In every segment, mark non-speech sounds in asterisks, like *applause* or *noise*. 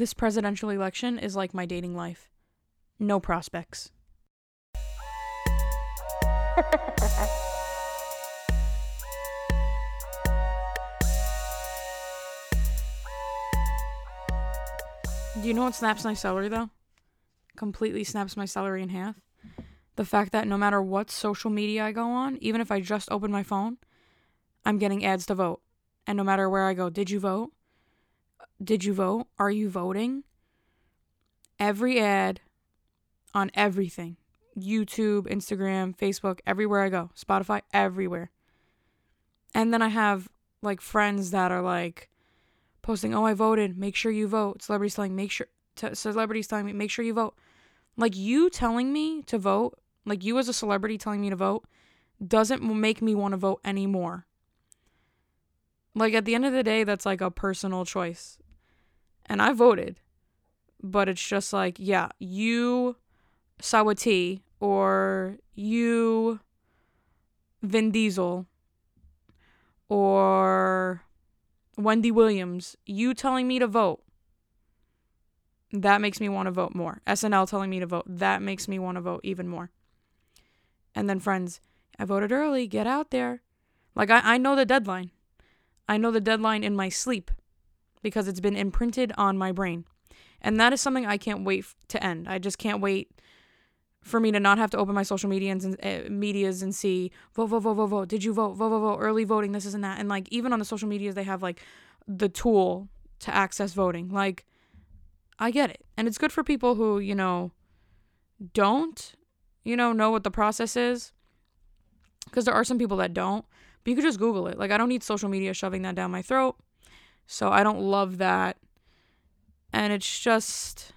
This presidential election is like my dating life. No prospects. Do you know what snaps my celery though? Completely snaps my celery in half. The fact that no matter what social media I go on, even if I just open my phone, I'm getting ads to vote. And no matter where I go, did you vote? Did you vote? Are you voting? Every ad on everything YouTube, Instagram, Facebook, everywhere I go, Spotify, everywhere. And then I have like friends that are like posting, "Oh, I voted. Make sure you vote." Celebrities telling, "Make sure." T- celebrities telling me, "Make sure you vote." Like you telling me to vote, like you as a celebrity telling me to vote, doesn't make me want to vote anymore. Like at the end of the day, that's like a personal choice. And I voted. But it's just like, yeah, you Sawati or you Vin Diesel or Wendy Williams, you telling me to vote. That makes me want to vote more. SNL telling me to vote. That makes me want to vote even more. And then friends, I voted early. Get out there. Like I, I know the deadline. I know the deadline in my sleep because it's been imprinted on my brain. And that is something I can't wait to end. I just can't wait for me to not have to open my social medias and uh, medias and see vote vote vote vote vote. Did you vote? Vote vote vote. Early voting this is and that. And like even on the social medias they have like the tool to access voting. Like I get it. And it's good for people who you know don't you know know what the process is. Because there are some people that don't but you could just google it like I don't need social media shoving that down my throat so I don't love that and it's just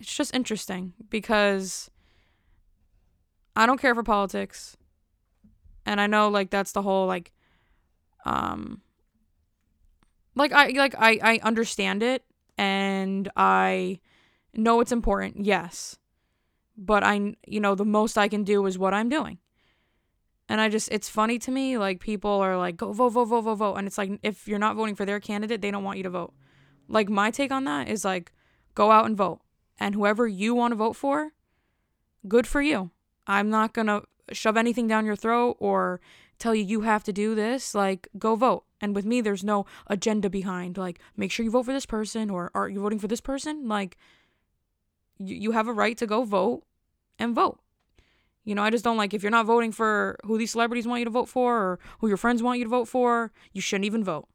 it's just interesting because I don't care for politics. And I know like that's the whole like um like I like I I understand it and I know it's important. Yes. But I you know the most I can do is what I'm doing. And I just it's funny to me like people are like go vote vote vote vote vote and it's like if you're not voting for their candidate, they don't want you to vote. Like my take on that is like go out and vote and whoever you want to vote for, good for you. I'm not going to shove anything down your throat or tell you you have to do this. Like, go vote. And with me, there's no agenda behind, like, make sure you vote for this person or are you voting for this person? Like, you, you have a right to go vote and vote. You know, I just don't like if you're not voting for who these celebrities want you to vote for or who your friends want you to vote for, you shouldn't even vote.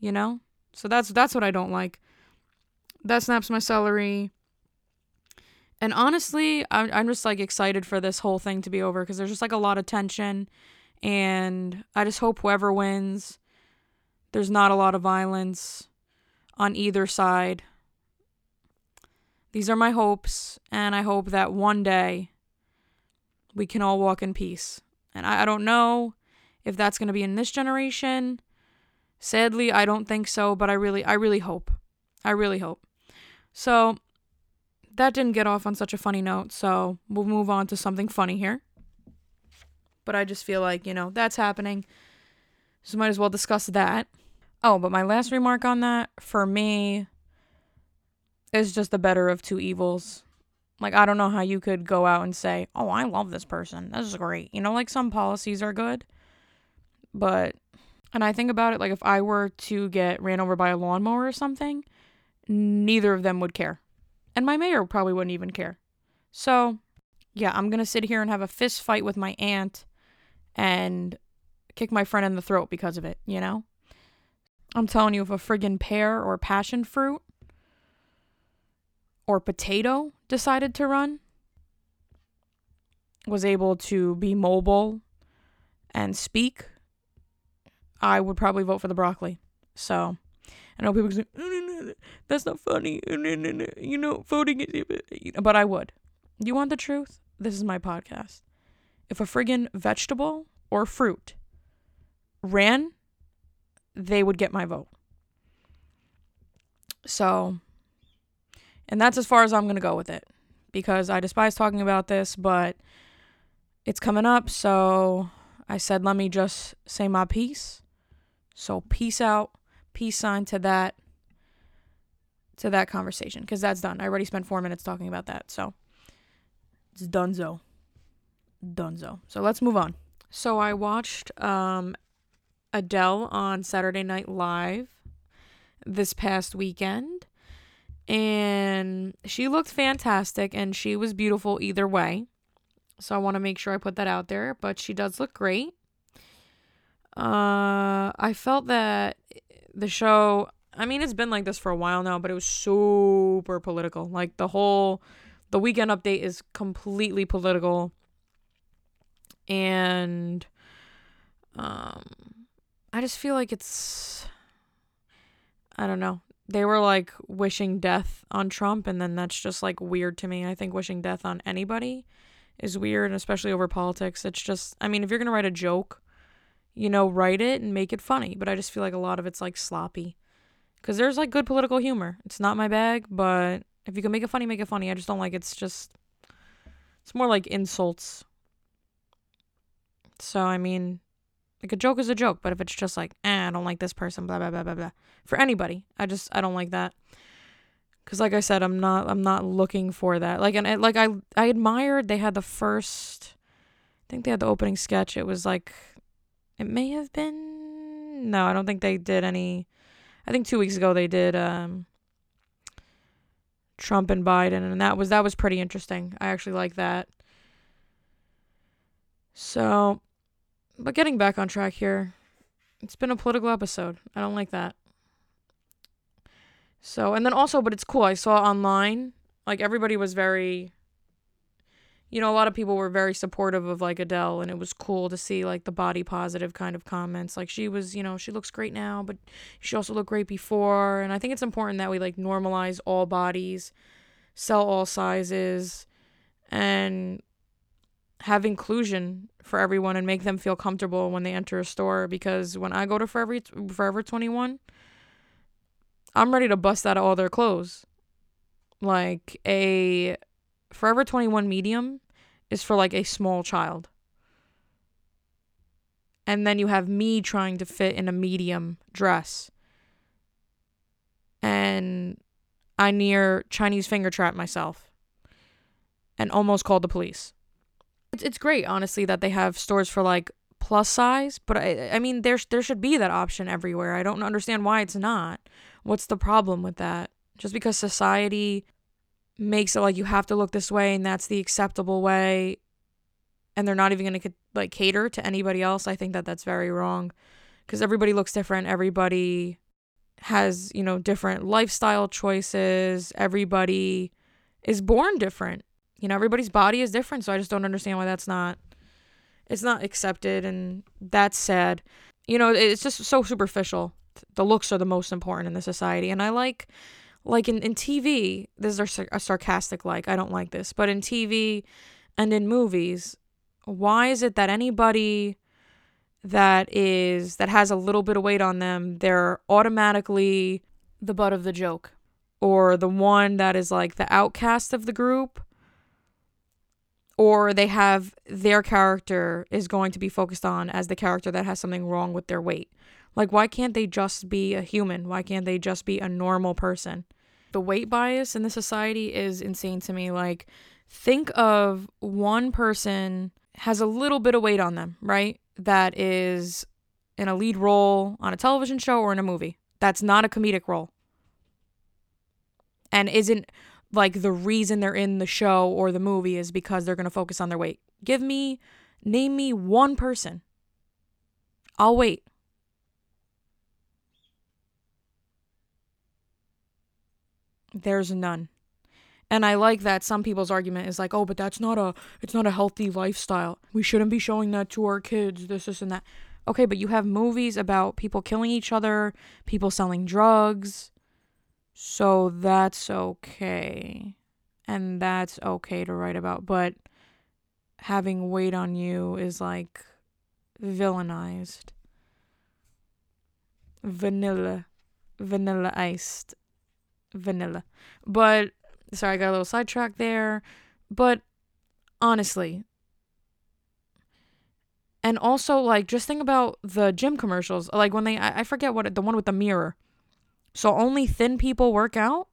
You know? So that's that's what I don't like. That snaps my celery. And honestly, I'm, I'm just like excited for this whole thing to be over because there's just like a lot of tension. And I just hope whoever wins, there's not a lot of violence on either side. These are my hopes. And I hope that one day we can all walk in peace. And I, I don't know if that's going to be in this generation. Sadly, I don't think so, but I really I really hope. I really hope. So, that didn't get off on such a funny note, so we'll move on to something funny here. But I just feel like, you know, that's happening. So might as well discuss that. Oh, but my last remark on that, for me, is just the better of two evils. Like, I don't know how you could go out and say, oh, I love this person. This is great. You know, like some policies are good. But, and I think about it, like, if I were to get ran over by a lawnmower or something, neither of them would care. And my mayor probably wouldn't even care. So, yeah, I'm going to sit here and have a fist fight with my aunt and kick my friend in the throat because of it, you know? I'm telling you, if a friggin' pear or passion fruit or potato decided to run, was able to be mobile and speak, I would probably vote for the broccoli. So, I know people say, that's not funny. You know, voting is. But I would. You want the truth? This is my podcast. If a friggin' vegetable or fruit ran, they would get my vote. So, and that's as far as I'm going to go with it because I despise talking about this, but it's coming up. So I said, let me just say my piece. So, peace out peace sign to that. to that conversation because that's done. I already spent four minutes talking about that. So it's donezo. Donezo. So let's move on. So I watched um, Adele on Saturday Night Live this past weekend. And she looked fantastic and she was beautiful either way. So I want to make sure I put that out there. But she does look great. Uh, I felt that the show, I mean, it's been like this for a while now, but it was super political. Like the whole, the weekend update is completely political. And, um, I just feel like it's, I don't know. They were like wishing death on Trump, and then that's just like weird to me. I think wishing death on anybody is weird, and especially over politics. It's just, I mean, if you're to write a joke, you know, write it and make it funny. But I just feel like a lot of it's like sloppy. Because there's like good political humor. It's not my bag, but if you can make it funny, make it funny. I just don't like it's just, it's more like insults. So, I mean, like a joke is a joke, but if it's just like, eh, I don't like this person, blah blah blah blah blah, for anybody, I just I don't like that. Cause like I said, I'm not I'm not looking for that. Like and like I I admired they had the first, I think they had the opening sketch. It was like, it may have been no, I don't think they did any. I think two weeks ago they did um. Trump and Biden, and that was that was pretty interesting. I actually like that. So but getting back on track here, it's been a political episode. I don't like that. So, and then also, but it's cool. I saw online, like, everybody was very, you know, a lot of people were very supportive of, like, Adele, and it was cool to see, like, the body positive kind of comments. Like, she was, you know, she looks great now, but she also looked great before. And I think it's important that we, like, normalize all bodies, sell all sizes, and have inclusion for everyone and make them feel comfortable when they enter a store because when I go to Forever Forever 21 I'm ready to bust out all their clothes. Like a Forever 21 medium is for like a small child. And then you have me trying to fit in a medium dress. And I near Chinese finger trap myself and almost called the police. It's great, honestly, that they have stores for like plus size, but I I mean there there should be that option everywhere. I don't understand why it's not. What's the problem with that? Just because society makes it like you have to look this way and that's the acceptable way and they're not even going to like cater to anybody else, I think that that's very wrong because everybody looks different, everybody has, you know, different lifestyle choices, everybody is born different you know everybody's body is different so i just don't understand why that's not it's not accepted and that's sad. You know it's just so superficial. The looks are the most important in the society and i like like in, in tv this is a sarcastic like i don't like this but in tv and in movies why is it that anybody that is that has a little bit of weight on them they're automatically the butt of the joke or the one that is like the outcast of the group or they have their character is going to be focused on as the character that has something wrong with their weight. Like, why can't they just be a human? Why can't they just be a normal person? The weight bias in the society is insane to me. Like, think of one person has a little bit of weight on them, right? That is in a lead role on a television show or in a movie. That's not a comedic role. And isn't like the reason they're in the show or the movie is because they're going to focus on their weight. Give me, name me one person. I'll wait. There's none. And I like that some people's argument is like, "Oh, but that's not a it's not a healthy lifestyle. We shouldn't be showing that to our kids, this this and that." Okay, but you have movies about people killing each other, people selling drugs, so that's okay. And that's okay to write about. But having weight on you is like villainized. Vanilla. Vanilla iced. Vanilla. But, sorry, I got a little sidetracked there. But honestly, and also like just think about the gym commercials like when they i, I forget what the one with the mirror so only thin people work out?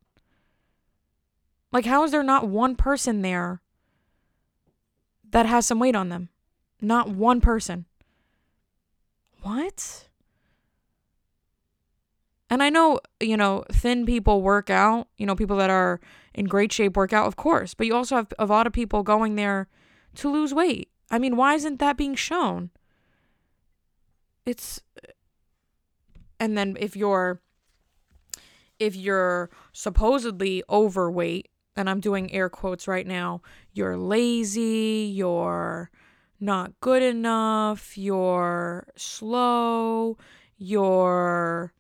Like, how is there not one person there that has some weight on them? Not one person. What? And I know, you know, thin people work out, you know, people that are in great shape work out, of course, but you also have a lot of people going there to lose weight. I mean, why isn't that being shown? It's and then if you're if you're supposedly overweight, and I'm doing air quotes right now, you're lazy, you're not good enough, you're slow, you're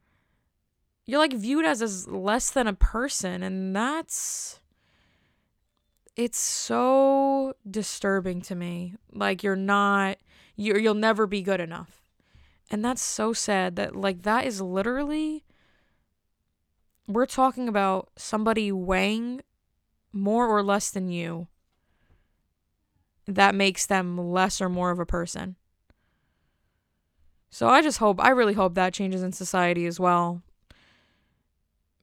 you're like viewed as as less than a person and that's it's so disturbing to me. Like you're not you you'll never be good enough. And that's so sad that like that is literally we're talking about somebody weighing more or less than you that makes them less or more of a person. So I just hope, I really hope that changes in society as well.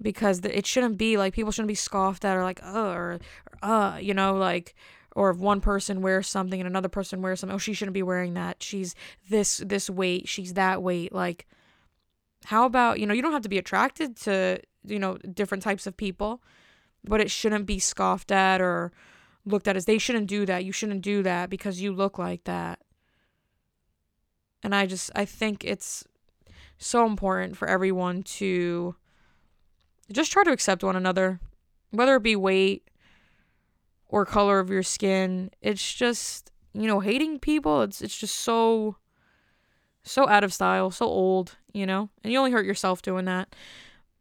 Because it shouldn't be like people shouldn't be scoffed at or like, uh, or, uh, you know, like, or if one person wears something and another person wears something, oh, she shouldn't be wearing that. She's this, this weight, she's that weight. Like, how about, you know, you don't have to be attracted to, you know, different types of people, but it shouldn't be scoffed at or looked at as they shouldn't do that. You shouldn't do that because you look like that. And I just, I think it's so important for everyone to just try to accept one another, whether it be weight or color of your skin. It's just, you know, hating people, it's it's just so so out of style, so old, you know? And you only hurt yourself doing that.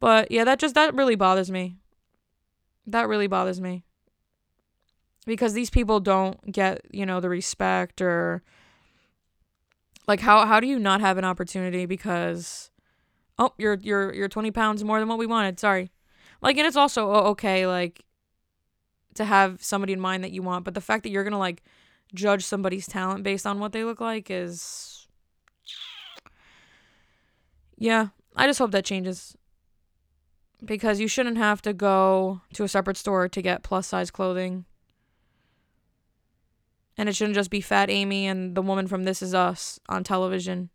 But yeah, that just that really bothers me. That really bothers me. Because these people don't get, you know, the respect or like how how do you not have an opportunity because oh, you're you're you're 20 pounds more than what we wanted. Sorry. Like and it's also oh, okay like to have somebody in mind that you want, but the fact that you're going to like judge somebody's talent based on what they look like is yeah, I just hope that changes because you shouldn't have to go to a separate store to get plus size clothing. And it shouldn't just be Fat Amy and the woman from This Is Us on television.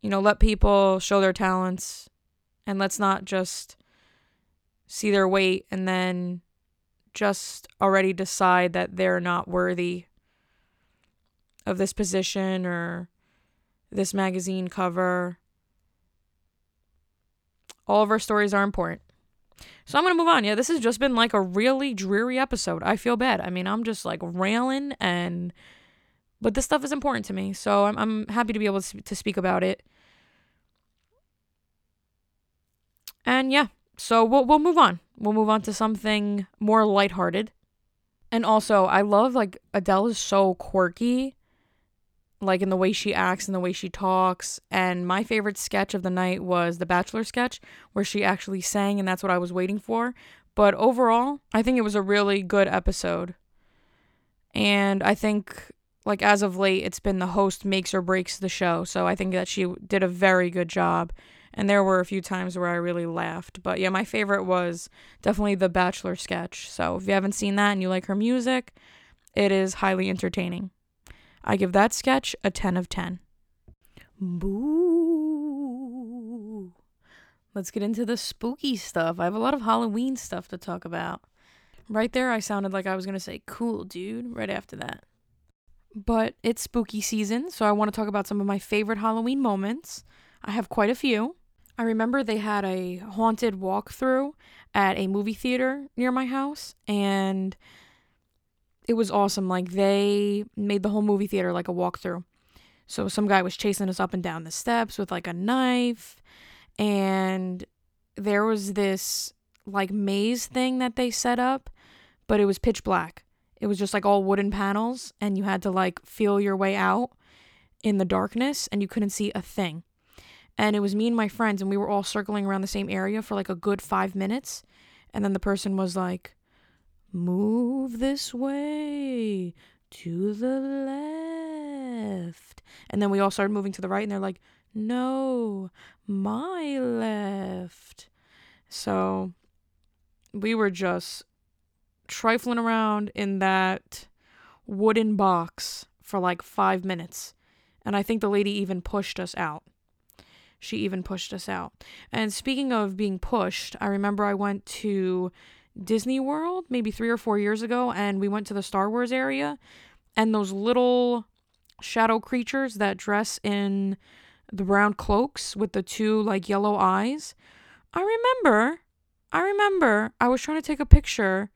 You know, let people show their talents and let's not just see their weight and then just already decide that they're not worthy of this position or this magazine cover all of our stories are important. So I'm going to move on. Yeah, this has just been like a really dreary episode. I feel bad. I mean, I'm just like railing and but this stuff is important to me. So I'm I'm happy to be able to, to speak about it. And yeah, so we'll we'll move on. We'll move on to something more lighthearted. And also, I love like Adele is so quirky like in the way she acts and the way she talks. And my favorite sketch of the night was the Bachelor sketch where she actually sang, and that's what I was waiting for. But overall, I think it was a really good episode. And I think, like, as of late, it's been the host makes or breaks the show. So I think that she did a very good job. And there were a few times where I really laughed. But yeah, my favorite was definitely the Bachelor sketch. So if you haven't seen that and you like her music, it is highly entertaining. I give that sketch a 10 of 10. Boo. Let's get into the spooky stuff. I have a lot of Halloween stuff to talk about. Right there, I sounded like I was going to say, cool, dude, right after that. But it's spooky season, so I want to talk about some of my favorite Halloween moments. I have quite a few. I remember they had a haunted walkthrough at a movie theater near my house, and it was awesome. Like they made the whole movie theater like a walkthrough. So some guy was chasing us up and down the steps with like a knife and there was this like maze thing that they set up, but it was pitch black. It was just like all wooden panels and you had to like feel your way out in the darkness and you couldn't see a thing. And it was me and my friends and we were all circling around the same area for like a good 5 minutes and then the person was like Move this way to the left. And then we all started moving to the right, and they're like, no, my left. So we were just trifling around in that wooden box for like five minutes. And I think the lady even pushed us out. She even pushed us out. And speaking of being pushed, I remember I went to Disney World maybe three or four years ago, and we went to the Star Wars area, and those little shadow creatures that dress in the brown cloaks with the two like yellow eyes. I remember, I remember I was trying to take a picture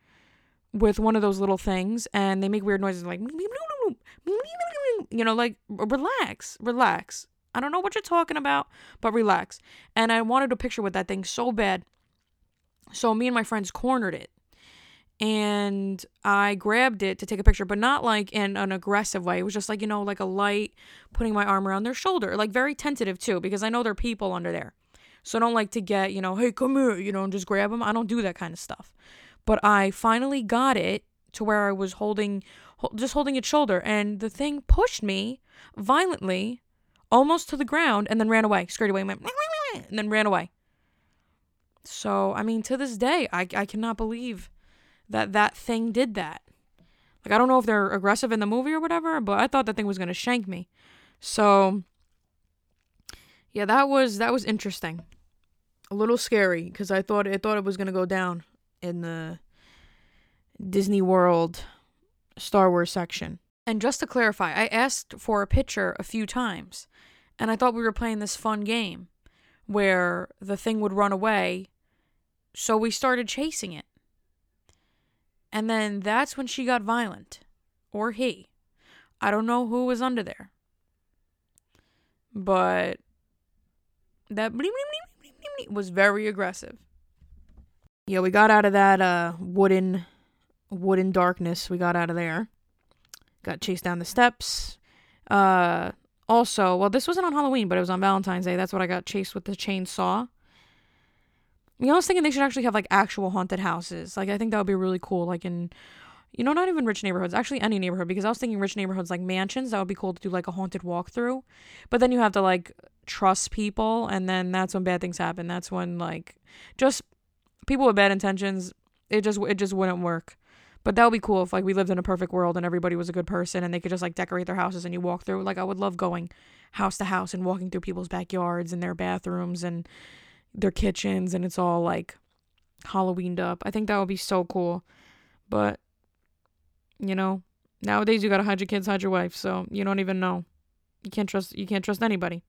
with one of those little things and they make weird noises like *laughs* you know like relax relax. I don't know what you're talking about but relax. And i wanted a picture with that thing so bad so me and my friends cornered it. And i grabbed it to take a picture but not like in an aggressive way. It was just like you know like a light putting my arm around their shoulder like very tentative too because i know there are people under there. So i don't like to get you know hey come here you know and just grab them i don't do that kind of stuff. But I finally got it to where I was holding just holding its shoulder and the thing pushed me violently almost to the ground and then ran away scurried away and, went, and then ran away so i mean to this day I, I cannot believe that that thing did that. Like i don't know if they're aggressive in the movie or whatever but i thought that thing was going to shank me. So yeah that was that was interesting. A little scary because i thought it thought it was going to go down in the Disney World Star Wars section. And just to clarify, I asked for a picture a few times, and I thought we were playing this fun game where the thing would run away, so we started chasing it. And then that's when she got violent. Or he. I don't know who was under there. But that was very aggressive. Yeah, we got out of that uh wooden wooden darkness. We got out of there. Got chased down the steps. Uh also, well this wasn't on Halloween, but it was on Valentine's Day. That's what I got chased with the chainsaw. You know, I was thinking they should actually have like actual haunted houses. Like I think that would be really cool. Like in you know, not even rich neighborhoods, actually any neighborhood, because I was thinking rich neighborhoods like mansions, that would be cool to do like a haunted walkthrough. But then you have to like trust people, and then that's when bad things happen. That's when like just people with bad intentions, it just it just wouldn't work. But that would be cool if like we lived in a perfect world and everybody was a good person and they could just like decorate their houses and you walk through. Like I would love going house to house and walking through people's backyards and their bathrooms and their kitchens and it's all like Halloweened up. I think that would be so cool. But you know, nowadays you gotta hide your kids, hide your wife, so you don't even know. You can't trust you can't trust anybody.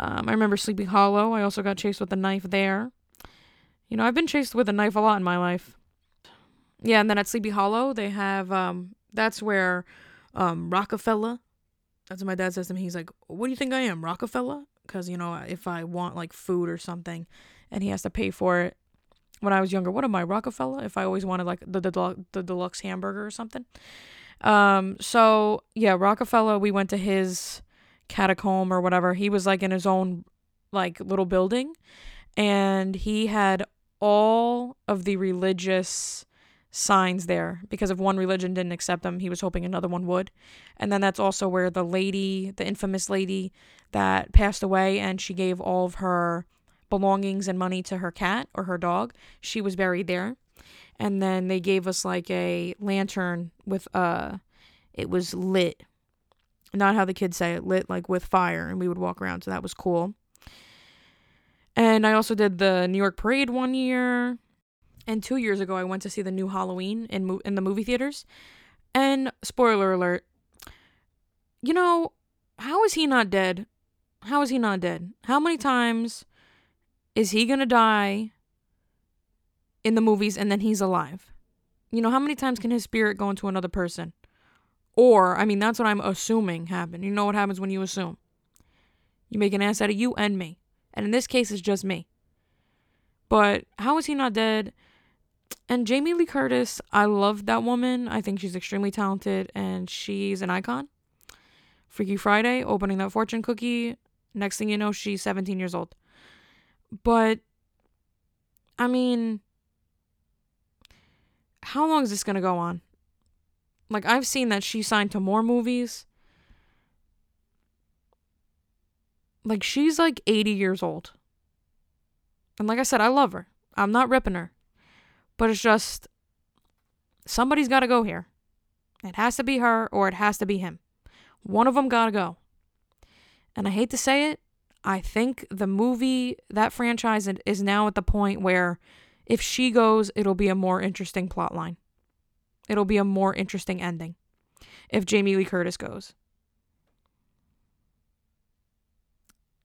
Um, I remember Sleepy Hollow. I also got chased with a knife there. You know, I've been chased with a knife a lot in my life. Yeah, and then at Sleepy Hollow, they have um that's where um Rockefeller that's what my dad says to me. He's like, "What do you think I am, Rockefeller?" Cuz you know, if I want like food or something and he has to pay for it. When I was younger, what am I, Rockefeller? If I always wanted like the the, the deluxe hamburger or something. Um so, yeah, Rockefeller, we went to his catacomb or whatever. He was like in his own like little building and he had all of the religious signs there because if one religion didn't accept them, he was hoping another one would. And then that's also where the lady, the infamous lady that passed away and she gave all of her belongings and money to her cat or her dog, she was buried there. And then they gave us like a lantern with uh it was lit. Not how the kids say it, lit like with fire and we would walk around, so that was cool. And I also did the New York Parade one year. And two years ago, I went to see the new Halloween in mo- in the movie theaters. And spoiler alert, you know, how is he not dead? How is he not dead? How many times is he gonna die in the movies and then he's alive? You know, how many times can his spirit go into another person? Or, I mean, that's what I'm assuming happened. You know what happens when you assume? You make an ass out of you and me. And in this case, it's just me. But how is he not dead? And Jamie Lee Curtis, I love that woman. I think she's extremely talented and she's an icon. Freaky Friday, opening that fortune cookie. Next thing you know, she's 17 years old. But, I mean, how long is this going to go on? Like, I've seen that she signed to more movies. Like she's like 80 years old. And like I said, I love her. I'm not ripping her. But it's just somebody's got to go here. It has to be her or it has to be him. One of them got to go. And I hate to say it, I think the movie, that franchise is now at the point where if she goes, it'll be a more interesting plot line. It'll be a more interesting ending if Jamie Lee Curtis goes.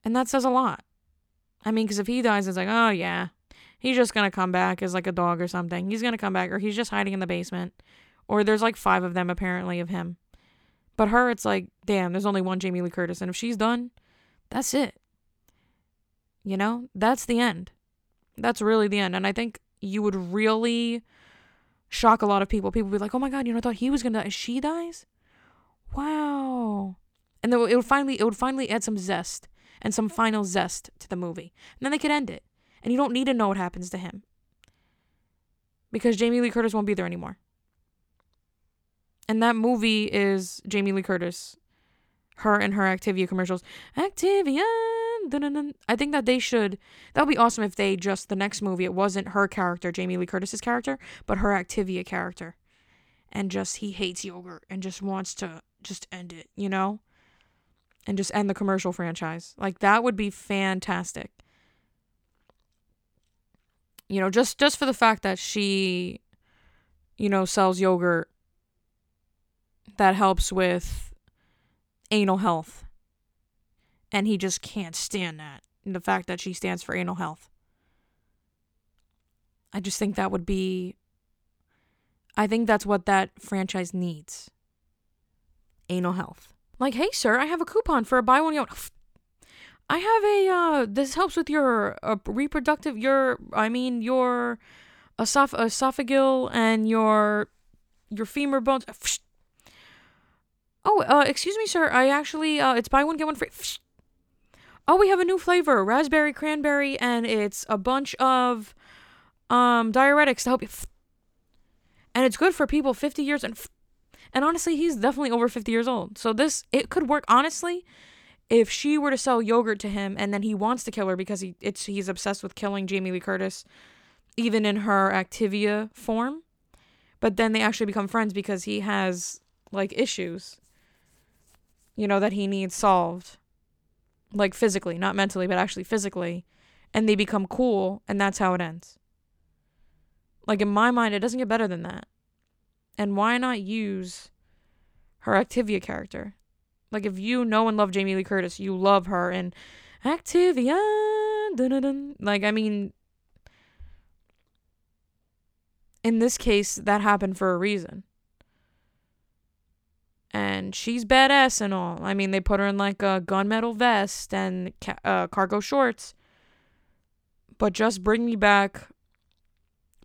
And that says a lot. I mean, because if he dies, it's like, oh, yeah, he's just to come back as like a dog or something. He's to come back, or he's just hiding in the basement. Or there's like five of them, apparently, of him. But her, it's like, damn, there's only one Jamie Lee Curtis. And if she's done, that's it. You know, that's the end. That's really the end. And I think you would really shock a lot of people. People would be like, oh my God, you know, I thought he was to die. She dies? Wow. And then it would finally, it would finally add some zest and some final zest to the movie. And then they could end it. And you don't need to know what happens to him. Because Jamie Lee Curtis won't be there anymore. And that movie is Jamie Lee Curtis. Her and her Activia commercials. Activia. Dun-dun-dun. I think that they should. That would be awesome if they just, the next movie, it wasn't her character, Jamie Lee Curtis's character, but her Activia character. And just, he hates yogurt and just wants to just end it, you know? and just end the commercial franchise. Like that would be fantastic. You know, just just for the fact that she you know sells yogurt that helps with anal health. And he just can't stand that. The fact that she stands for anal health. I just think that would be I think that's what that franchise needs. Anal health. Like, hey, sir, I have a coupon for a buy one get I have a uh this helps with your uh, reproductive your I mean your esoph- esophageal and your your femur bones. Oh, uh excuse me, sir. I actually uh it's buy one get one free. Oh, we have a new flavor, raspberry cranberry and it's a bunch of um diuretics to help you. And it's good for people 50 years and and honestly, he's definitely over 50 years old. So this it could work honestly if she were to sell yogurt to him and then he wants to kill her because he it's he's obsessed with killing Jamie Lee Curtis even in her Activia form. But then they actually become friends because he has like issues you know that he needs solved like physically, not mentally, but actually physically, and they become cool and that's how it ends. Like in my mind it doesn't get better than that. And why not use her Activia character? Like if you know and love Jamie Lee Curtis, you love her and Activia. Dun-dun-dun. Like I mean, in this case, that happened for a reason. And she's badass and all. I mean, they put her in like a gunmetal vest and ca- uh, cargo shorts. But just bring me back,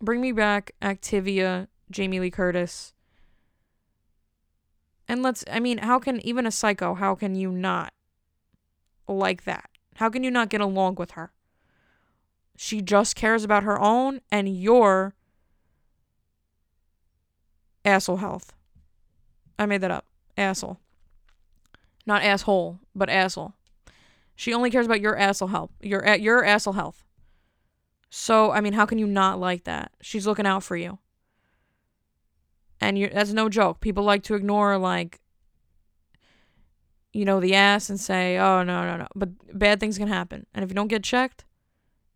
bring me back Activia Jamie Lee Curtis. And let's, I mean, how can, even a psycho, how can you not like that? How can you not get along with her? She just cares about her own and your asshole health. I made that up. Asshole. Not asshole, but asshole. She only cares about your asshole health. Your your asshole health. So, I mean, how can you not like that? She's looking out for you and you that's no joke. People like to ignore like you know the ass and say, "Oh no, no, no." But bad things can happen. And if you don't get checked,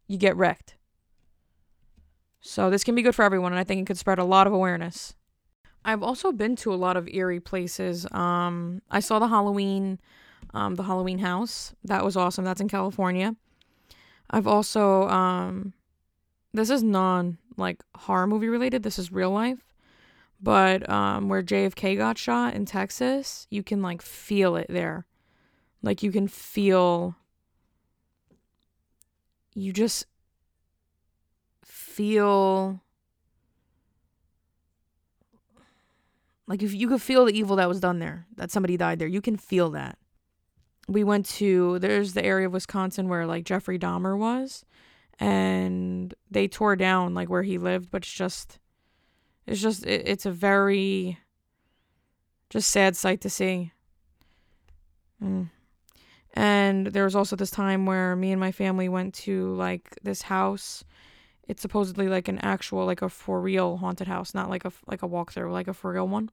you get wrecked. So this can be good for everyone and I think it could spread a lot of awareness. I've also been to a lot of eerie places. Um I saw the Halloween um the Halloween house. That was awesome. That's in California. I've also um this is non like horror movie related. This is real life but um, where JFK got shot in Texas, you can like feel it there. Like you can feel, you just feel like if you could feel the evil that was done there, that somebody died there, you can feel that. We went to there's the area of Wisconsin where like Jeffrey Dahmer was, and they tore down like where he lived, but it's just it's just it, it's a very just sad sight to see. Mm. And there was also this time where me and my family went to like this house It's supposedly like an actual, like a for real haunted house, not like a like a walkthrough, like a for real one.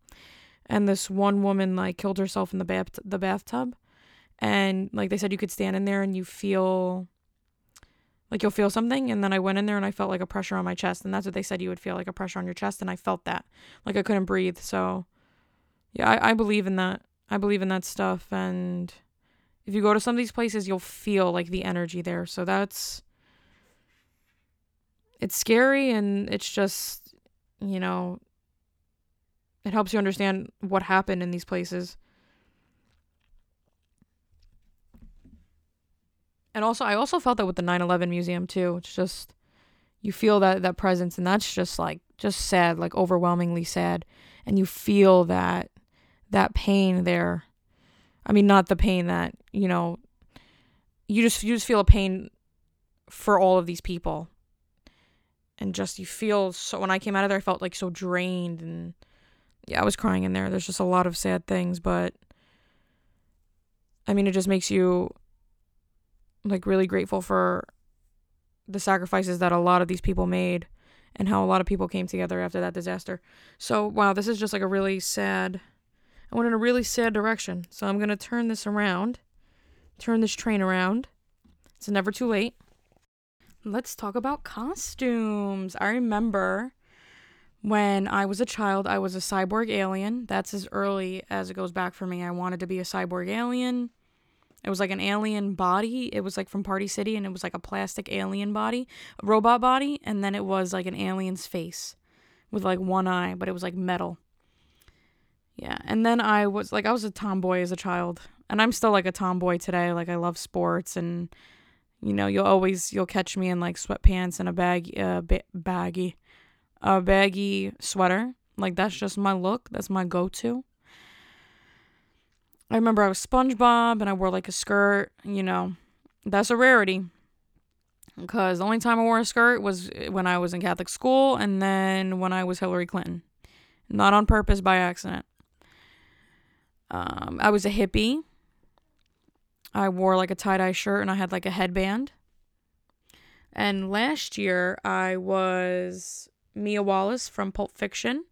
And this one woman like killed herself in the bath the bathtub, and like they said, you could stand in there and you feel like you'll feel something and then i went in there and i felt like a pressure on my chest and that's what they said you would feel like a pressure on your chest and i felt that. Like i couldn't breathe so yeah i, I believe in that. I believe in that stuff and if you go to some of these places you'll feel like the energy there so that's it's scary and it's just you know it helps you understand what happened in these places and also I also felt that with the 9/11 museum too. It's just you feel that that presence and that's just like just sad, like overwhelmingly sad. And you feel that that pain there. I mean not the pain that, you know, you just you just feel a pain for all of these people. And just you feel so when I came out of there I felt like so drained and yeah, I was crying in there. There's just a lot of sad things, but I mean it just makes you like really grateful for the sacrifices that a lot of these people made and how a lot of people came together after that disaster. So, wow, this is just like a really sad I went in a really sad direction. So, I'm going to turn this around. Turn this train around. It's never too late. Let's talk about costumes. I remember when I was a child, I was a cyborg alien. That's as early as it goes back for me. I wanted to be a cyborg alien. It was like an alien body. It was like from Party City and it was like a plastic alien body, a robot body, and then it was like an alien's face with like one eye, but it was like metal. Yeah, and then I was like I was a tomboy as a child, and I'm still like a tomboy today. Like I love sports and you know, you'll always you'll catch me in like sweatpants and a bag uh, ba- baggy a baggy sweater. Like that's just my look. That's my go-to. I remember I was SpongeBob and I wore like a skirt, you know. That's a rarity. Because the only time I wore a skirt was when I was in Catholic school and then when I was Hillary Clinton. Not on purpose, by accident. Um, I was a hippie. I wore like a tie dye shirt and I had like a headband. And last year I was Mia Wallace from Pulp Fiction.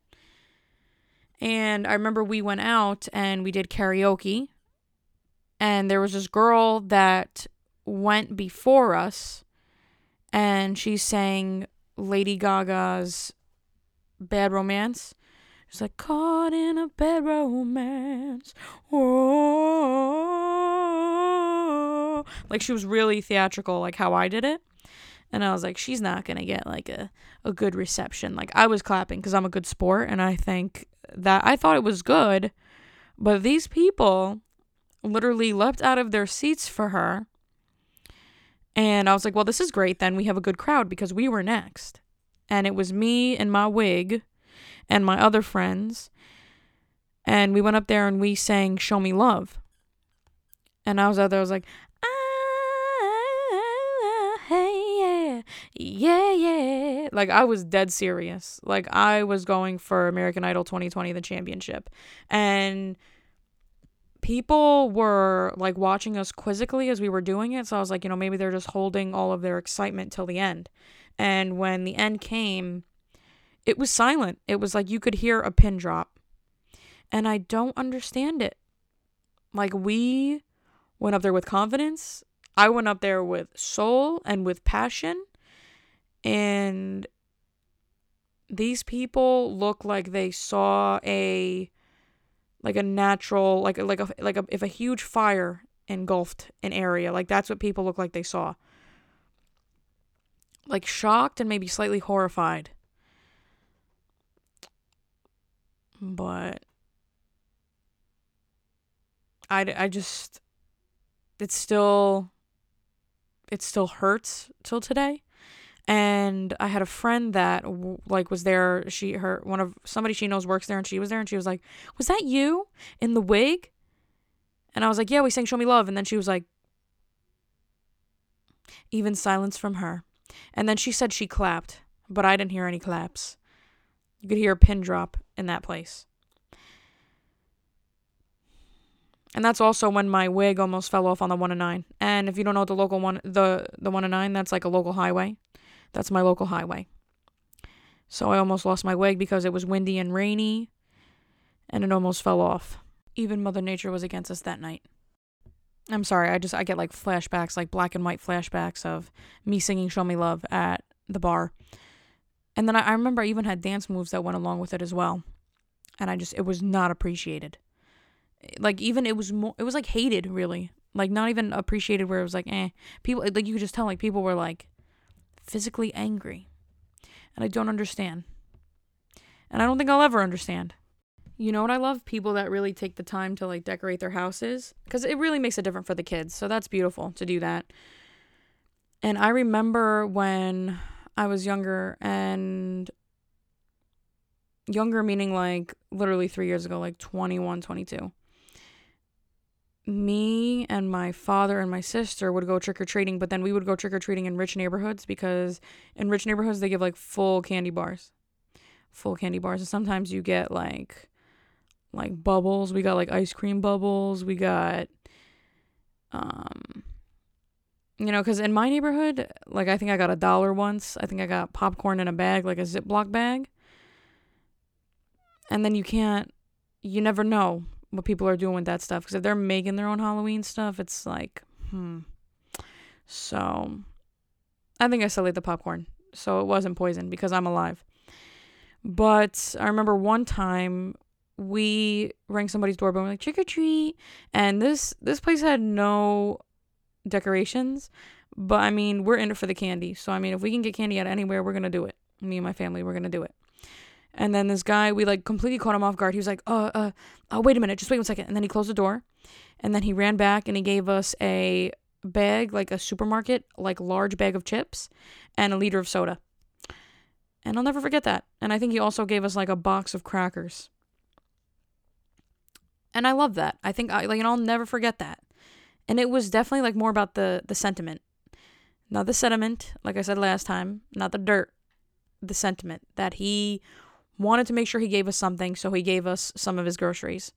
And I remember we went out and we did karaoke. And there was this girl that went before us and she sang Lady Gaga's Bad Romance. She's like, caught in a bad romance. Oh. Like she was really theatrical, like how I did it. And I was like, she's not going to get like a, a good reception. Like I was clapping because I'm a good sport and I think that I thought it was good, but these people literally leapt out of their seats for her. And I was like, well, this is great. Then we have a good crowd because we were next. And it was me and my wig and my other friends. And we went up there and we sang Show Me Love. And I was out there, I was like, yeah, yeah. Like I was dead serious. Like I was going for American Idol 2020 the championship. And people were like watching us quizzically as we were doing it. So I was like, you know, maybe they're just holding all of their excitement till the end. And when the end came, it was silent. It was like you could hear a pin drop. And I don't understand it. Like we went up there with confidence. I went up there with soul and with passion and these people look like they saw a like a natural like like a like a if a huge fire engulfed an area like that's what people look like they saw. Like shocked and maybe slightly horrified. But I, I just it still it still hurts till today and I had a friend that like was there. She her one of somebody she knows works there, and she was there, and she was like, "Was that you in the wig?" And I was like, "Yeah, we sang Show Me Love," and then she was like, even silence from her, and then she said she clapped, but I didn't hear any claps. You could hear a pin drop in that place. And that's also when my wig almost fell off on the one and nine. And if you don't know the local one, the the one and nine, that's like a local highway That's my local highway. So I almost lost my wig because it was windy and rainy and it almost fell off. Even Mother Nature was against us that night. I'm sorry, I just I get like flashbacks, like black and white flashbacks of me singing Show Me Love at the bar. And then I, I remember I even had dance moves that went along with it as well. And I just it was not appreciated. Like even it was more it was like hated really. Like not even appreciated where it was like eh. People like you could just tell like people were like physically angry. And I don't understand. And I don't think I'll ever understand. You know what I love? People that really take the time to like decorate their houses because it really makes it different for the kids. So that's beautiful to do that. And I remember when I was younger and younger meaning like literally 3 years ago, like 21, 22. Me and my father and my sister would go trick or treating, but then we would go trick or treating in rich neighborhoods because in rich neighborhoods they give like full candy bars. Full candy bars. And sometimes you get like like bubbles. We got like ice cream bubbles. We got um you know, cuz in my neighborhood, like I think I got a dollar once. I think I got popcorn in a bag, like a Ziploc bag. And then you can't you never know what people are doing with that stuff cuz if they're making their own Halloween stuff, it's like hmm. So I think I still ate the popcorn. So it wasn't poison because I'm alive. But I remember one time we rang somebody's doorbell. We're like trick or treat, and this this place had no decorations, but I mean we're in it for the candy. So I mean if we can get candy out anywhere, we're gonna do it. Me and my family, we're gonna do it. And then this guy, we like completely caught him off guard. He was like, "Uh, uh, uh wait a minute, just wait one second. And then he closed the door, and then he ran back and he gave us a bag, like a supermarket, like large bag of chips, and a liter of soda. And I'll never forget that. And I think he also gave us like a box of crackers and I love that. I think I like, and I'll never forget that. And it was definitely like more about the the sentiment, not the sediment, like I said last time, not the dirt, the sentiment that he wanted to make sure he gave us something, so he gave us some of his groceries.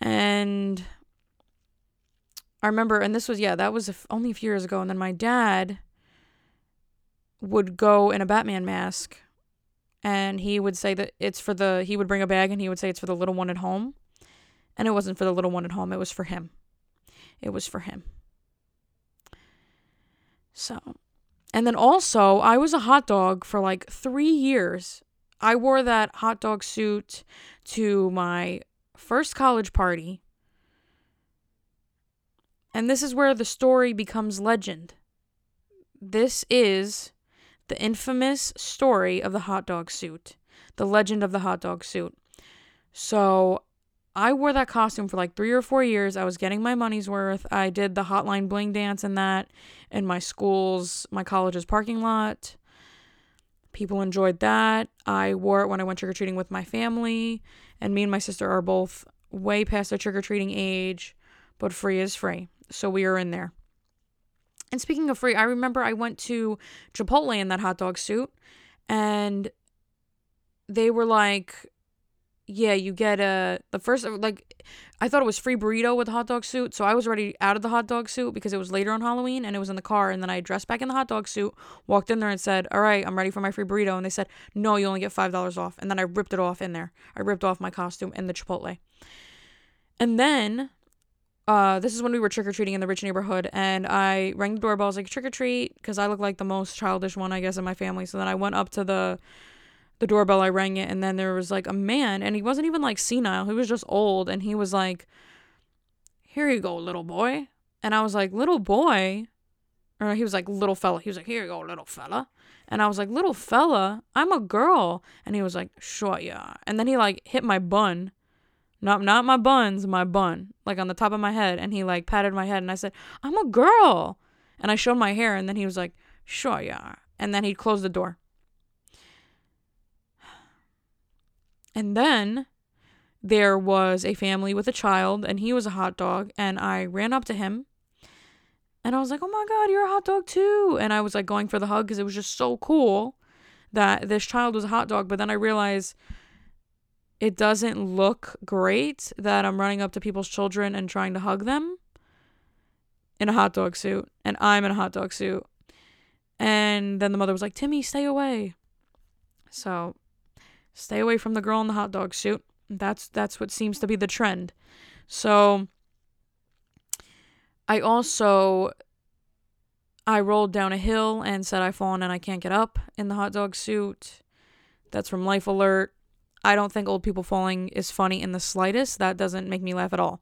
And I remember, and this was yeah, that was only a few years ago. And then my dad would go in a Batman mask and he would say that it's for the he would bring a bag and he would say it's for the little one at home and it wasn't for the little one at home it was for him it was for him so and then also i was a hot dog for like three years. I wore that hot dog suit to my first college party. And this is where the story becomes legend. This is the infamous story of the hot dog suit, the legend of the hot dog suit. So I wore that costume for like three or four years. I was getting my money's worth. I did the hotline bling dance and that in my school's, my college's parking lot. People enjoyed that. I wore it when I went trick or treating with my family. And me and my sister are both way past the trick or treating age, but free is free. So we are in there. And speaking of free, I remember I went to Chipotle in that hot dog suit and they were like, yeah, you get a the first like I thought it was free burrito with hot dog suit, so I was already out of the hot dog suit because it was later on Halloween and it was in the car and then I dressed back in the hot dog suit, walked in there and said, "All right, I'm ready for my free burrito." And they said, "No, you only get $5 off." And then I ripped it off in there. I ripped off my costume in the Chipotle. And then uh, this is when we were trick or treating in the rich neighborhood, and I rang the doorbell. I was like, "Trick or treat," because I look like the most childish one, I guess, in my family. So then I went up to the the doorbell. I rang it, and then there was like a man, and he wasn't even like senile. He was just old, and he was like, "Here you go, little boy." And I was like, "Little boy," or he was like, "Little fella." He was like, "Here you go, little fella." And I was like, "Little fella, I'm a girl." And he was like, "Sure, yeah." And then he like hit my bun not not my buns, my bun, like on the top of my head. And he like patted my head, and I said, "I'm a girl," and I showed my hair, and then he was like, "Sure, yeah," and then he closed the door. And then there was a family with a child, and he was a hot dog, and I ran up to him. And I was like, oh my God, you're a hot dog too. And I was like going for the hug because it was just so cool that this child was a hot dog. But then I realized it doesn't look great that I'm running up to people's children and trying to hug them in a hot dog suit, and I'm in a hot dog suit. And then the mother was like, Timmy, stay away. So stay away from the girl in the hot dog suit. That's that's what seems to be the trend. So I also I rolled down a hill and said I've fallen and I can't get up in the hot dog suit. That's from Life Alert. I don't think old people falling is funny in the slightest. That doesn't make me laugh at all.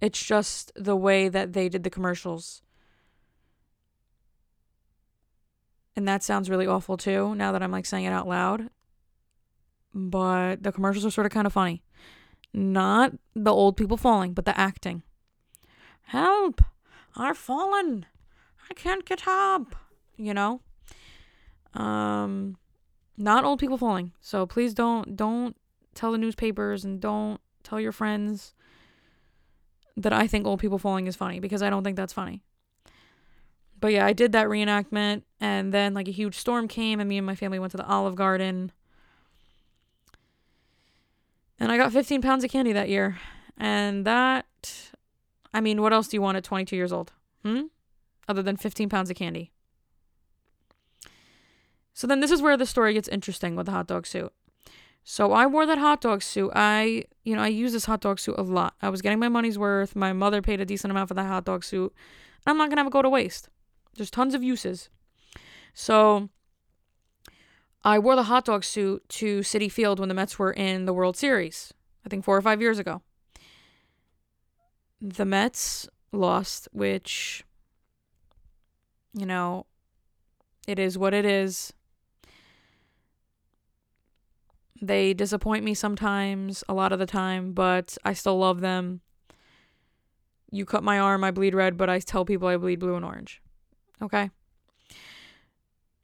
It's just the way that they did the commercials. And that sounds really awful too, now that I'm like saying it out loud. But the commercials are sort of kind of funny. Not the old people falling, but the acting. Help! I've fallen. I can't get up. You know? Um not old people falling. So please don't don't tell the newspapers and don't tell your friends that I think old people falling is funny because I don't think that's funny. But yeah, I did that reenactment and then like a huge storm came and me and my family went to the Olive Garden. And I got 15 pounds of candy that year. And that I mean, what else do you want at 22 years old? Hmm? Other than 15 pounds of candy. So then this is where the story gets interesting with the hot dog suit. So I wore that hot dog suit. I, you know, I use this hot dog suit a lot. I was getting my money's worth. My mother paid a decent amount for that hot dog suit. I'm not going to have it go to waste. There's tons of uses. So I wore the hot dog suit to Citi Field when the Mets were in the World Series. I think 4 or 5 years ago. The Mets lost, which you know, it is what it is. They disappoint me sometimes, a lot of the time, but I still love them. You cut my arm, I bleed red, but I tell people I bleed blue and orange. Okay?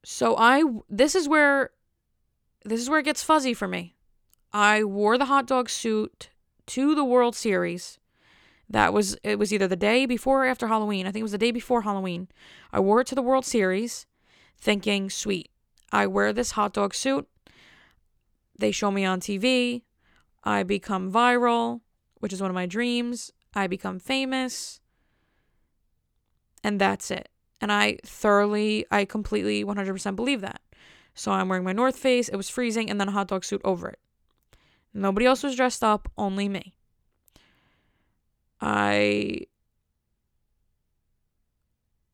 So I this is where this is where it gets fuzzy for me. I wore the hot dog suit to the World Series. That was it was either the day before or after Halloween. I think it was the day before Halloween. I wore it to the World Series thinking, "Sweet. I wear this hot dog suit. They show me on TV. I become viral, which is one of my dreams. I become famous. And that's it. And I thoroughly, I completely 100% believe that. So I'm wearing my North Face. It was freezing, and then a hot dog suit over it. Nobody else was dressed up, only me. I.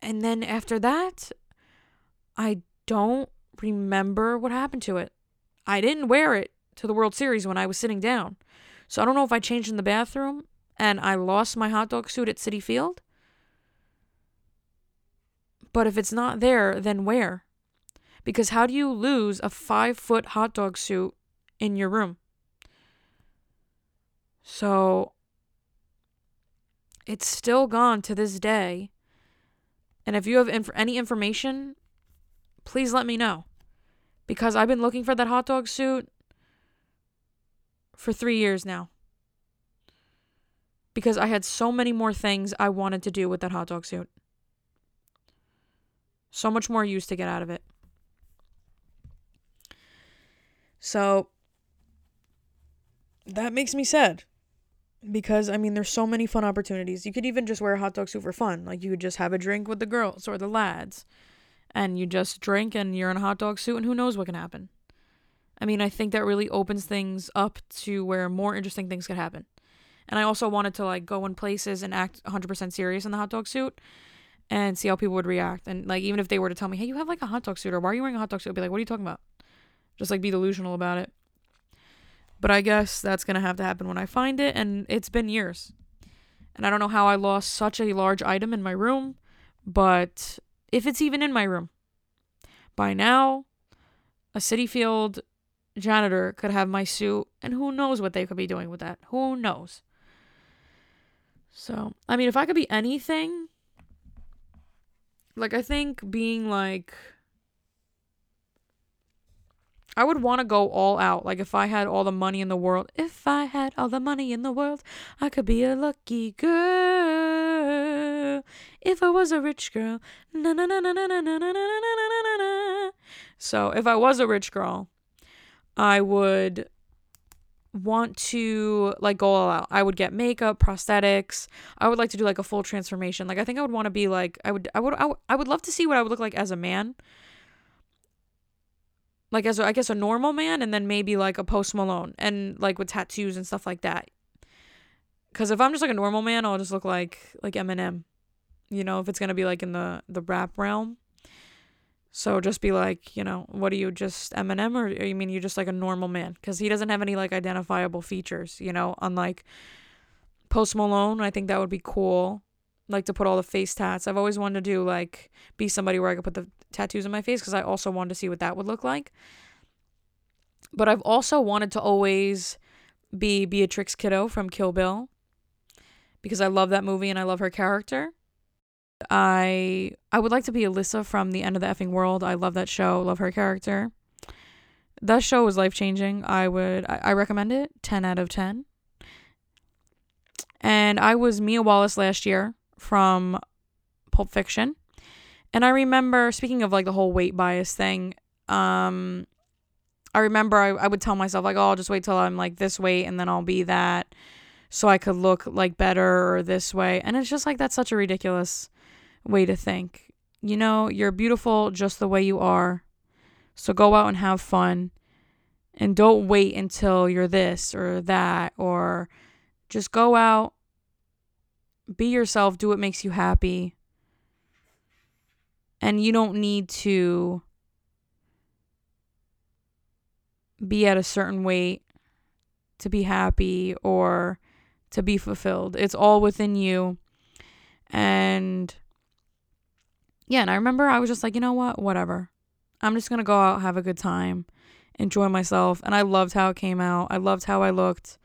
And then after that, I don't remember what happened to it. I didn't wear it to the World Series when I was sitting down. So I don't know if I changed in the bathroom and I lost my hot dog suit at Citi Field. But if it's not there, then where? Because how do you lose a five foot hot dog suit in your room? So it's still gone to this day. And if you have inf- any information, please let me know because I've been looking for that hot dog suit for three years now. Because I had so many more things I wanted to do with that hot dog suit. So much more use to get out of it. So that makes me sad. Because I mean there's so many fun opportunities. You could even just wear a hot dog suit for fun. Like you could just have a drink with the girls or the lads and you just drink and you're in a hot dog suit and who knows what can happen. I mean, I think that really opens things up to where more interesting things could happen. And I also wanted to like go in places and act 100% serious in the hot dog suit and see how people would react. And like even if they were to tell me, "Hey, you have like a hot dog suit or why are you wearing a hot dog suit?" I'd be like, "What are you talking about?" Just like be delusional about it. But I guess that's to have to happen when I find it and it's been years. And I don't know how I lost such a large item in my room, but if it's even in my room. By now, a Citi Field janitor could have my suit, and who knows what they could be doing with that? Who knows? So, I mean, if I could be anything, like, I think being like, I would want to go all out. Like, if I had all the money in the world, if I had all the money in the world, I could be a lucky girl if I was a rich girl. Na na na na na na na na na na na. na. So if I was a rich girl, I would want to like go all out. I would get makeup, prosthetics. I would like to do like a full transformation. Like I think I would want to be like I would I would I would, I would love to see what I would look like as a man. Like as a, I guess a normal man and then maybe like a Post Malone and like with tattoos and stuff like that. Cuz if I'm just like a normal man, I'll just look like like Eminem. You know, if it's going to be like in the the rap realm. So just be like, you know, what are you just Eminem or, or you mean you just like a normal man? Because he doesn't have any like identifiable features, you know, unlike Post Malone. I think that would be cool. Like to put all the face tats. I've always wanted to do like be somebody where I could put the tattoos on my face because I also wanted to see what that would look like. But I've also wanted to always be Beatrix Kiddo from Kill Bill because I love that movie and I love her character. I I would like to be Alyssa from The End of the Effing World. I love that show. Love her character. That show was life changing. I would I, I recommend it. Ten out of ten. And I was Mia Wallace last year from Pulp Fiction. And I remember speaking of like the whole weight bias thing, um I remember I, I would tell myself like, oh, I'll just wait till I'm like this weight and then I'll be that so I could look like better or this way. And it's just like that's such a ridiculous way to think. You know, you're beautiful just the way you are. So go out and have fun. And don't wait until you're this or that, or just go out, be yourself, do what makes you happy. And you don't need to be at a certain weight to be happy or to be fulfilled. It's all within you. And yeah, and I remember I was just like, you know what? Whatever. I'm just to go out, have a good time, enjoy myself. And I loved how it came out. I loved how I looked.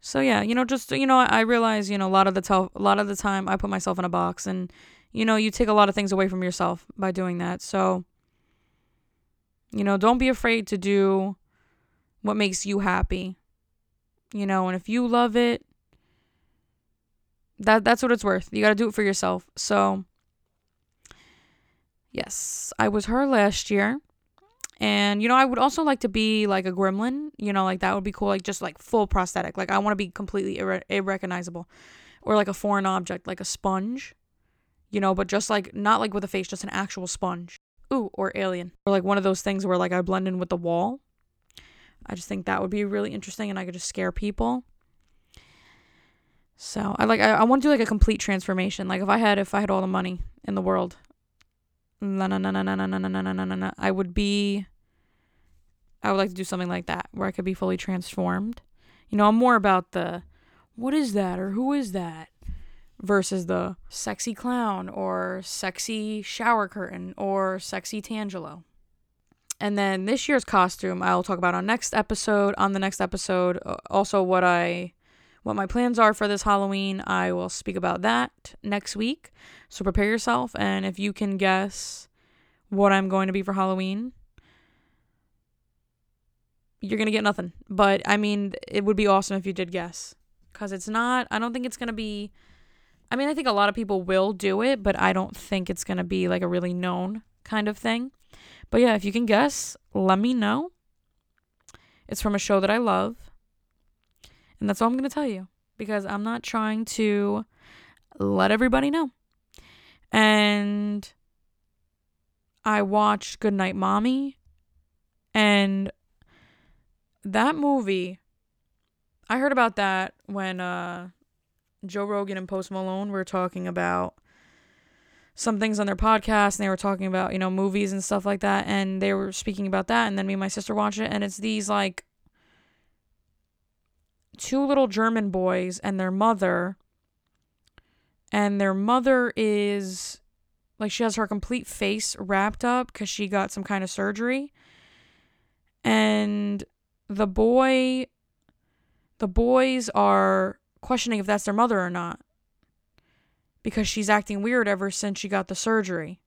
So yeah, you know, just you know, I realize, you know, a lot of the tel- a lot of the time I put myself in a box and you know, you take a lot of things away from yourself by doing that. So you know, don't be afraid to do what makes you happy. You know, and if you love it, that that's what it's worth. You got to do it for yourself. So Yes, I was her last year. And you know, I would also like to be like a gremlin, you know, like that would be cool, like just like full prosthetic. Like I want to be completely irre- irrecognizable or like a foreign object, like a sponge. You know, but just like not like with a face, just an actual sponge. Ooh, or alien. Or like one of those things where like I blend in with the wall. I just think that would be really interesting and I could just scare people. So I like I, I want to do like a complete transformation. Like if I had if I had all the money in the world, na na na na na na na na na na na I would be I would like to do something like that where I could be fully transformed. You know, I'm more about the what is that or who is that versus the sexy clown or sexy shower curtain or sexy Tangelo. And then this year's costume I'll talk about on next episode. On the next episode, also what I what my plans are for this Halloween. I will speak about that next week. So prepare yourself. And if you can guess what I'm going to be for Halloween, you're going to get nothing. But I mean, it would be awesome if you did guess. Because it's not, I don't think it's going to be, I mean, I think a lot of people will do it, but I don't think it's going to be like a really known kind of thing. But yeah, if you can guess, let me know. It's from a show that I love. And that's all I'm going to tell you because I'm not trying to let everybody know. And I watched Goodnight Mommy. And that movie, I heard about that when uh, Joe Rogan and Post Malone were talking about some things on their podcast and they were talking about, you know, movies and stuff like that. And they were speaking about that. And then me and my sister watched it. And it's these like two little German boys and their mother and their mother is like she has her complete face wrapped up because she got some kind of surgery. And the boy the boys are questioning if that's their mother or not because she's acting weird ever since she got the surgery.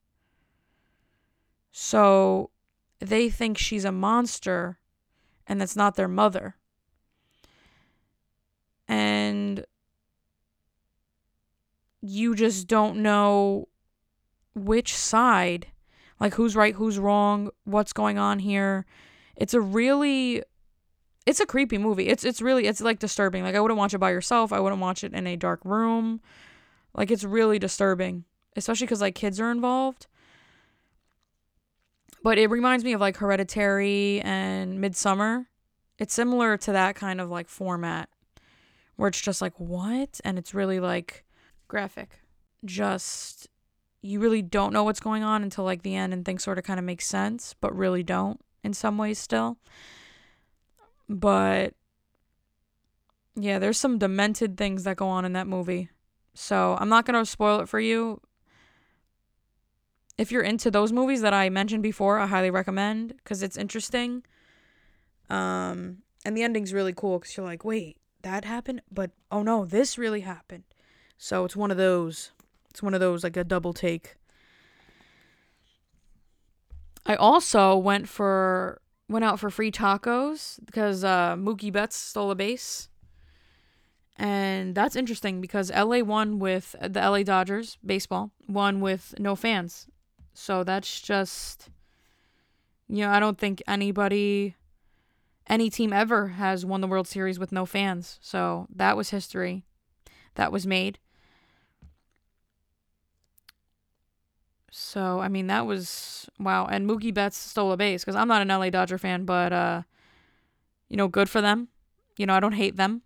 So they think she's a monster and that's not their mother and you just don't know which side, like who's right, who's wrong, what's going on here. It's a really it's a creepy movie. It's it's really it's like disturbing. Like I wouldn't watch it by yourself. I wouldn't watch it in a dark room. Like it's really disturbing, especially cuz like kids are involved. But it reminds me of like Hereditary and Midsommar. It's similar to that kind of like format where it's just like what and it's really like graphic. Just you really don't know what's going on until like the end and things sort of kind of make sense, but really don't in some ways still. But yeah, there's some demented things that go on in that movie. So I'm not going to spoil it for you. If you're into those movies that I mentioned before, I highly recommend because it's interesting. Um, and the ending's really cool because you're like, wait, that happened? But oh no, this really happened. So it's one of those. It's one of those like a double take. I also went for went out for free tacos because uh, Mookie Betts stole a base. And that's interesting because LA won with the LA Dodgers baseball won with no fans. So that's just you know, I don't think anybody any team ever has won the World Series with no fans. So that was history that was made. So I mean that was wow. And Mookie Betts stole a base because I'm not an LA Dodger fan, but uh, you know, good for them. You know, I don't hate them.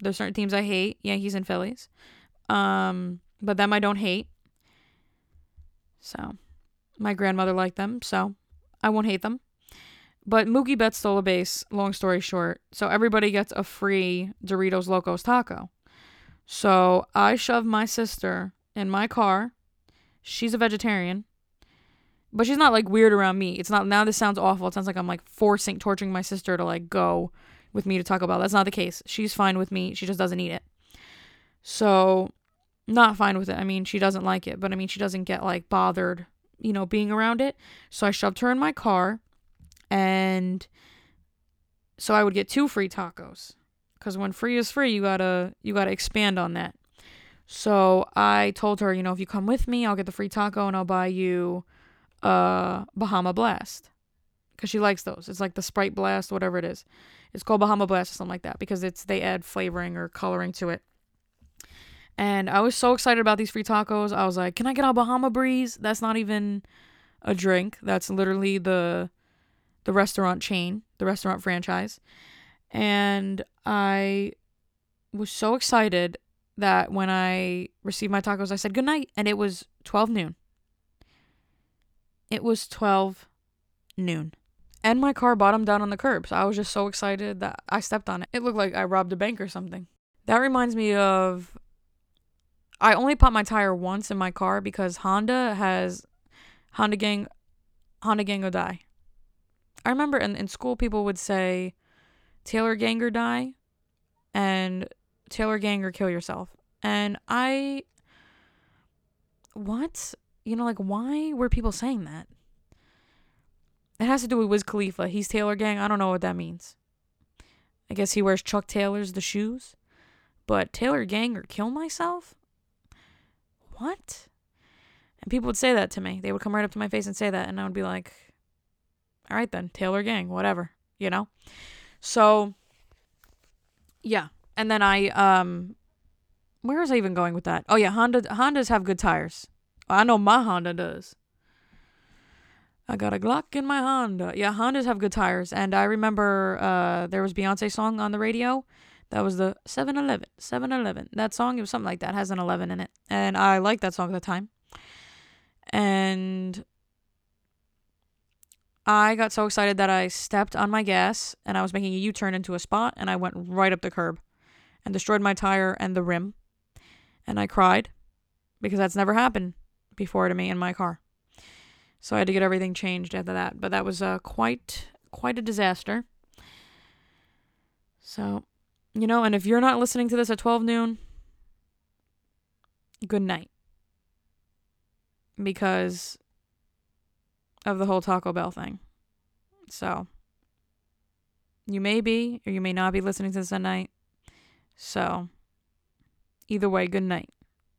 There's certain teams I hate, Yankees and Phillies. Um, but them I don't hate. So my grandmother liked them, so I won't hate them. But Mookie Betts stole a base, long story short. So everybody gets a free Doritos Locos taco. So I shoved my sister in my car She's a vegetarian. But she's not like weird around me. It's not now this sounds awful. It sounds like I'm like forcing torturing my sister to like go with me to Taco Bell. That's not the case. She's fine with me. She just doesn't eat it. So not fine with it. I mean, she doesn't like it, but I mean she doesn't get like bothered, you know, being around it. So I shoved her in my car and so I would get two free tacos. Cuz when free is free, you got to you got to expand on that. So I told her, you know, if you come with me, I'll get the free taco and I'll buy you a Bahama Blast. Because she likes those. It's like the Sprite Blast, whatever it is. It's called Bahama Blast or something like that because it's they add flavoring or coloring to it. And I was so excited about these free tacos. I was like, can I get a Bahama Breeze? That's not even a drink. That's literally the the restaurant chain, the restaurant franchise. And I was so excited that when I received my tacos, I said good night, and it was 12 noon. It was 12 noon. And my car bottomed down on the curb. So I was just so excited that I stepped on it. It looked like I robbed a bank or something. That reminds me of. I only popped my tire once in my car because Honda has Honda gang Honda gang or die. I remember in, in school people would say Taylor gang or die and Taylor Gang or kill yourself. And I what? You know, like why were people saying that? It has to do with Wiz Khalifa. He's Taylor Gang. I don't know what that means. I guess he wears Chuck Taylor's the shoes. But Taylor Gang or kill myself? What? And people would say that to me. They would come right up to my face and say that and I would be like, "All right then, Taylor Gang, whatever." You know? So yeah, and then I um where was I even going with that? Oh yeah, Honda Hondas have good tires. I know my Honda does. I got a Glock in my Honda. Yeah, Hondas have good tires. And I remember uh there was Beyonce song on the radio. That was the 7-Eleven. 7-Eleven. That song, it was something like that, has an 11 in it. And I liked that song at the time. And I got so excited that I stepped on my gas and I was making a U turn into a spot and I went right up the curb and destroyed my tire and the rim. And I cried because that's never happened before to me in my car. So I had to get everything changed after that. But that was uh, quite quite a disaster. So, you know, and if you're not listening to this at 12 noon, good night. Because of the whole Taco Bell thing. So, you may be or you may not be listening to this at night. So, either way, good night.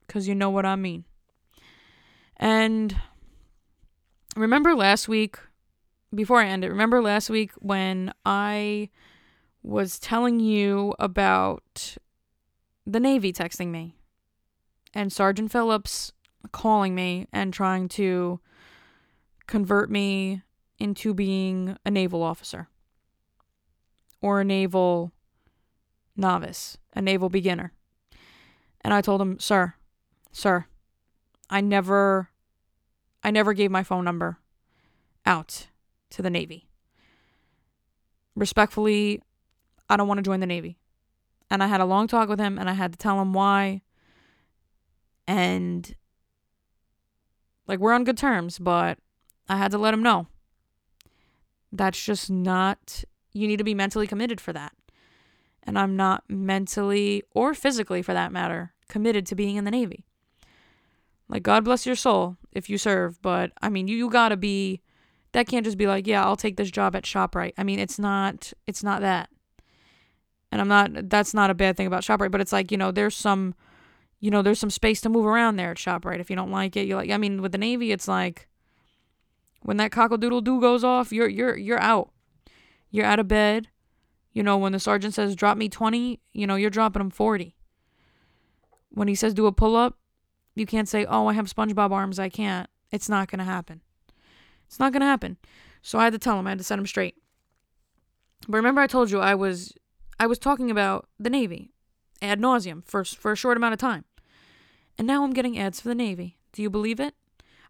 Because you know what I mean. And remember last week, before I end it, remember last week when I was telling you about the Navy texting me and Sergeant Phillips calling me and trying to convert me into being a naval officer or a naval novice, a naval beginner. And I told him, "Sir, sir, I never I never gave my phone number out to the Navy. Respectfully, I don't want to join the Navy." And I had a long talk with him and I had to tell him why. And like we're on good terms, but I had to let him know. That's just not you need to be mentally committed for that. And I'm not mentally or physically for that matter committed to being in the Navy. Like God bless your soul if you serve, but I mean you, you got to be that can't just be like, yeah, I'll take this job at ShopRite. I mean, it's not it's not that. And I'm not that's not a bad thing about ShopRite, but it's like, you know, there's some you know, there's some space to move around there at ShopRite. If you don't like it, you like I mean, with the Navy it's like when that cockle-doodle doo goes off, you're you're you're out. You're out of bed. You know, when the sergeant says drop me 20, you know, you're dropping him 40. When he says do a pull-up, you can't say, "Oh, I have SpongeBob arms, I can't." It's not going to happen. It's not going to happen. So I had to tell him, I had to set him straight. But remember I told you I was I was talking about the Navy ad nauseum for for a short amount of time. And now I'm getting ads for the Navy. Do you believe it?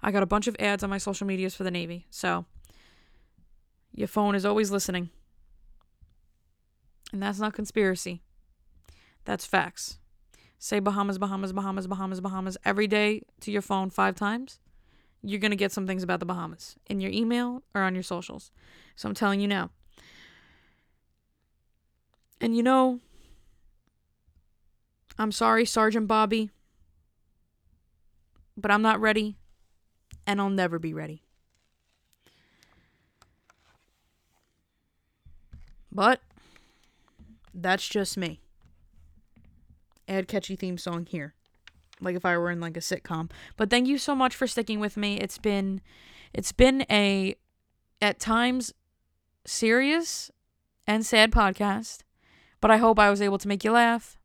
I got a bunch of ads on my social medias for the Navy. So your phone is always listening. And that's not conspiracy. That's facts. Say Bahamas, Bahamas, Bahamas, Bahamas, Bahamas every day to your phone five times. You're going to get some things about the Bahamas in your email or on your socials. So I'm telling you now. And you know, I'm sorry, Sergeant Bobby, but I'm not ready and I'll never be ready. But that's just me. Add catchy theme song here. Like if I were in like a sitcom. But thank you so much for sticking with me. It's been it's been a at times serious and sad podcast, but I hope I was able to make you laugh.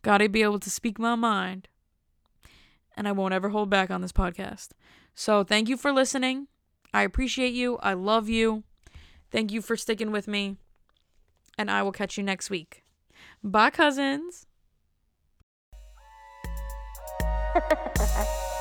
Gotta be able to speak my mind and I won't ever hold back on this podcast. So thank you for listening. I appreciate you. I love you. Thank you for sticking with me. And I will catch you next week. Bye, cousins. *laughs*